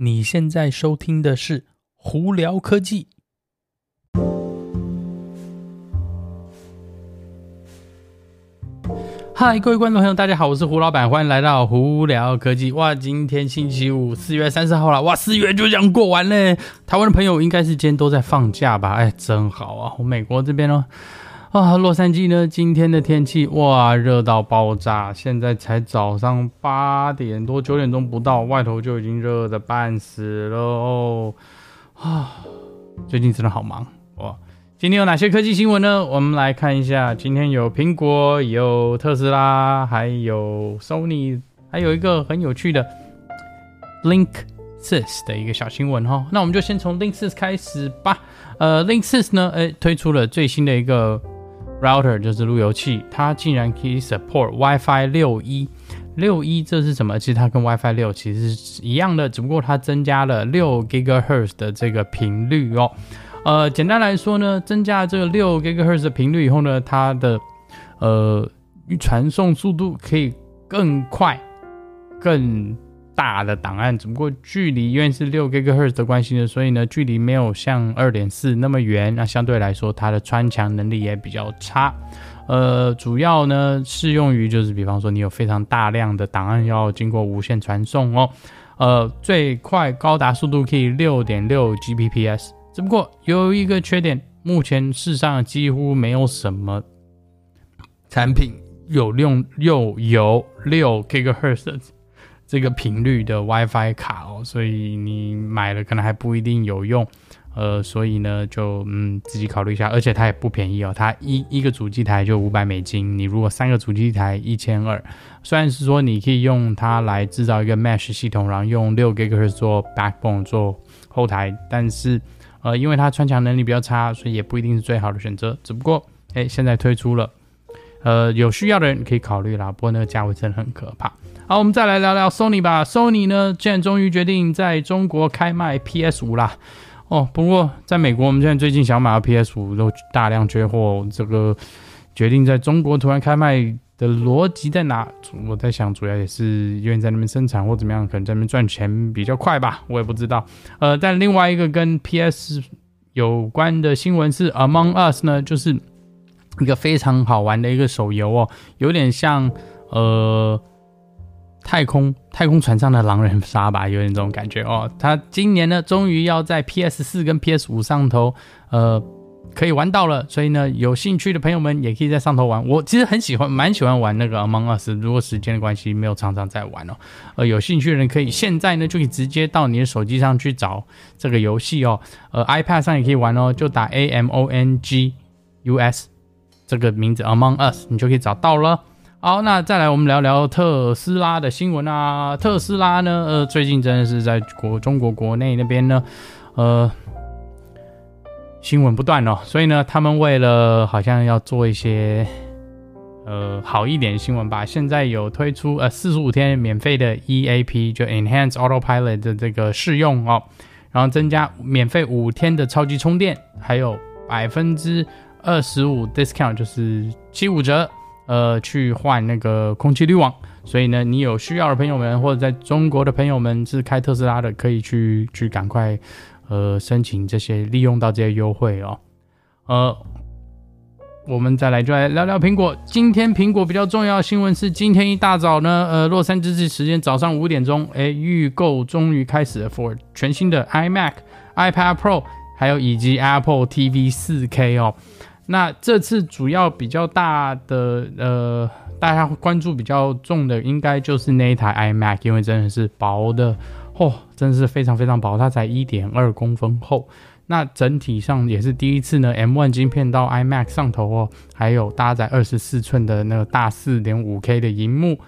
你现在收听的是《胡聊科技》。嗨，各位观众朋友，大家好，我是胡老板，欢迎来到《胡聊科技》。哇，今天星期五，四月三十号了，哇，四月就这样过完嘞。台湾的朋友应该是今天都在放假吧？哎，真好啊！我美国这边呢？啊，洛杉矶呢？今天的天气哇，热到爆炸！现在才早上八点多，九点钟不到，外头就已经热的半死了哦。啊，最近真的好忙哇！今天有哪些科技新闻呢？我们来看一下。今天有苹果，有特斯拉，还有 Sony，还有一个很有趣的 Linksys 的一个小新闻哈。那我们就先从 Linksys 开始吧。呃，Linksys 呢，哎，推出了最新的一个。Router 就是路由器，它竟然可以 support WiFi 六一六一，这是什么？其实它跟 WiFi 六其实是一样的，只不过它增加了六 Gigahertz 的这个频率哦。呃，简单来说呢，增加了这个六 Gigahertz 的频率以后呢，它的呃传送速度可以更快，更。大的档案，只不过距离因为是六 GHz 的关系呢，所以呢，距离没有像二点四那么远，那相对来说它的穿墙能力也比较差。呃，主要呢适用于就是比方说你有非常大量的档案要经过无线传送哦。呃，最快高达速度可以六点六 Gbps，只不过有一个缺点，目前世上几乎没有什么产品有用又有六 GHz。这个频率的 WiFi 卡哦，所以你买了可能还不一定有用，呃，所以呢就嗯自己考虑一下，而且它也不便宜哦，它一一个主机台就五百美金，你如果三个主机台一千二，虽然是说你可以用它来制造一个 Mesh 系统，然后用六 GHz 做 Backbone 做后台，但是呃因为它穿墙能力比较差，所以也不一定是最好的选择。只不过哎现在推出了，呃有需要的人可以考虑啦，不过那个价位真的很可怕。好，我们再来聊聊 Sony 吧。Sony 呢，现在终于决定在中国开卖 PS 五啦。哦，不过在美国，我们现在最近想买的 PS 五都大量缺货。这个决定在中国突然开卖的逻辑在哪？我在想，主要也是因为在那边生产或怎么样，可能在那边赚钱比较快吧。我也不知道。呃，但另外一个跟 PS 有关的新闻是 Among Us 呢，就是一个非常好玩的一个手游哦，有点像呃。太空太空船上的狼人杀吧，有点这种感觉哦。他今年呢，终于要在 PS 四跟 PS 五上头，呃，可以玩到了。所以呢，有兴趣的朋友们也可以在上头玩。我其实很喜欢，蛮喜欢玩那个 Among Us。如果时间的关系，没有常常在玩哦。呃，有兴趣的人可以现在呢，就可以直接到你的手机上去找这个游戏哦。呃，iPad 上也可以玩哦，就打 A M O N G U S 这个名字 Among Us，你就可以找到了。好，那再来我们聊聊特斯拉的新闻啊。特斯拉呢，呃，最近真的是在国中国国内那边呢，呃，新闻不断哦。所以呢，他们为了好像要做一些呃好一点的新闻吧，现在有推出呃四十五天免费的 EAP，就 Enhanced Autopilot 的这个试用哦，然后增加免费五天的超级充电，还有百分之二十五 discount，就是七五折。呃，去换那个空气滤网，所以呢，你有需要的朋友们，或者在中国的朋友们是开特斯拉的，可以去去赶快，呃，申请这些，利用到这些优惠哦。呃，我们再来就来聊聊苹果。今天苹果比较重要的新闻是，今天一大早呢，呃，洛杉矶时间早上五点钟，哎，预购终于开始了，for 全新的 iMac、iPad Pro，还有以及 Apple TV 4K 哦。那这次主要比较大的，呃，大家关注比较重的，应该就是那一台 iMac，因为真的是薄的，嚯、哦，真的是非常非常薄，它才一点二公分厚。那整体上也是第一次呢，M1 晶片到 iMac 上头哦，还有搭载二十四寸的那个大四点五 K 的荧幕。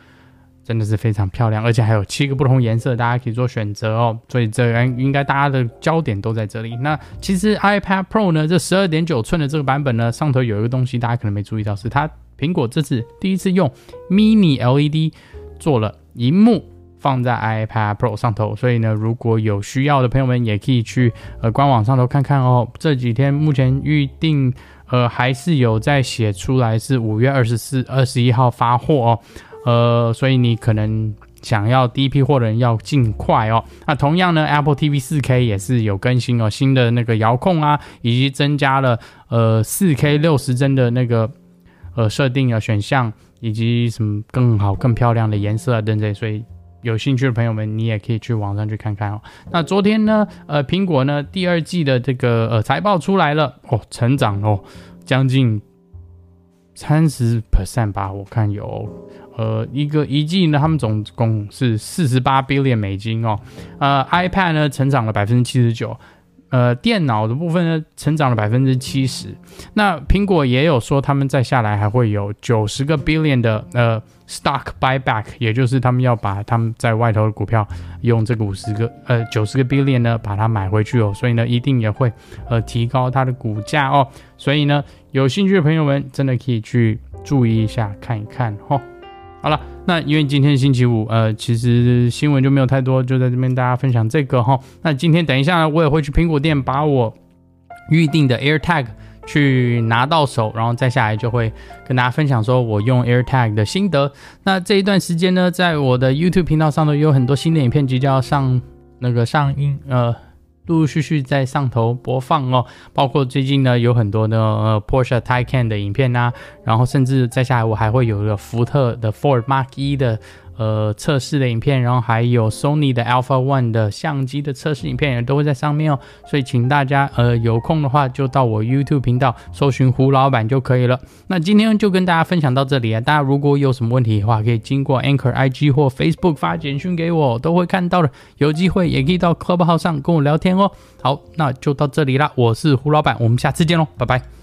真的是非常漂亮，而且还有七个不同颜色，大家可以做选择哦。所以这应该大家的焦点都在这里。那其实 iPad Pro 呢，这十二点九寸的这个版本呢，上头有一个东西大家可能没注意到，是它苹果这次第一次用 Mini LED 做了荧幕放在 iPad Pro 上头。所以呢，如果有需要的朋友们也可以去呃官网上头看看哦。这几天目前预定呃还是有在写出来是五月二十四、二十一号发货哦。呃，所以你可能想要第一批货的人要尽快哦。那同样呢，Apple TV 4K 也是有更新哦，新的那个遥控啊，以及增加了呃 4K 六十帧的那个呃设定啊选项，以及什么更好、更漂亮的颜色啊等等。所以有兴趣的朋友们，你也可以去网上去看看哦。那昨天呢，呃，苹果呢第二季的这个呃财报出来了哦，成长哦将近三十 percent 吧，我看有。呃，一个一季呢，他们总共是四十八 billion 美金哦。呃，iPad 呢成长了百分之七十九，呃，电脑的部分呢成长了百分之七十。那苹果也有说，他们再下来还会有九十个 billion 的呃 stock buyback，也就是他们要把他们在外头的股票用这个五十个呃九十个 billion 呢把它买回去哦，所以呢一定也会呃提高它的股价哦。所以呢有兴趣的朋友们真的可以去注意一下看一看哦。好了，那因为今天星期五，呃，其实新闻就没有太多，就在这边大家分享这个哈。那今天等一下呢，我也会去苹果店把我预定的 AirTag 去拿到手，然后再下来就会跟大家分享说我用 AirTag 的心得。那这一段时间呢，在我的 YouTube 频道上头有很多新的影片即将要上那个上映，呃。陆陆续续在上头播放哦，包括最近呢有很多的呃 Porsche Taycan 的影片呐、然后甚至再下来我还会有一个福特的 Ford Mark 一的。呃，测试的影片，然后还有 Sony 的 Alpha One 的相机的测试影片也都会在上面哦，所以请大家呃有空的话就到我 YouTube 频道搜寻胡老板就可以了。那今天就跟大家分享到这里啊，大家如果有什么问题的话，可以经过 Anchor IG 或 Facebook 发简讯给我，都会看到的。有机会也可以到 Clubhouse 上跟我聊天哦。好，那就到这里啦，我是胡老板，我们下次见喽，拜拜。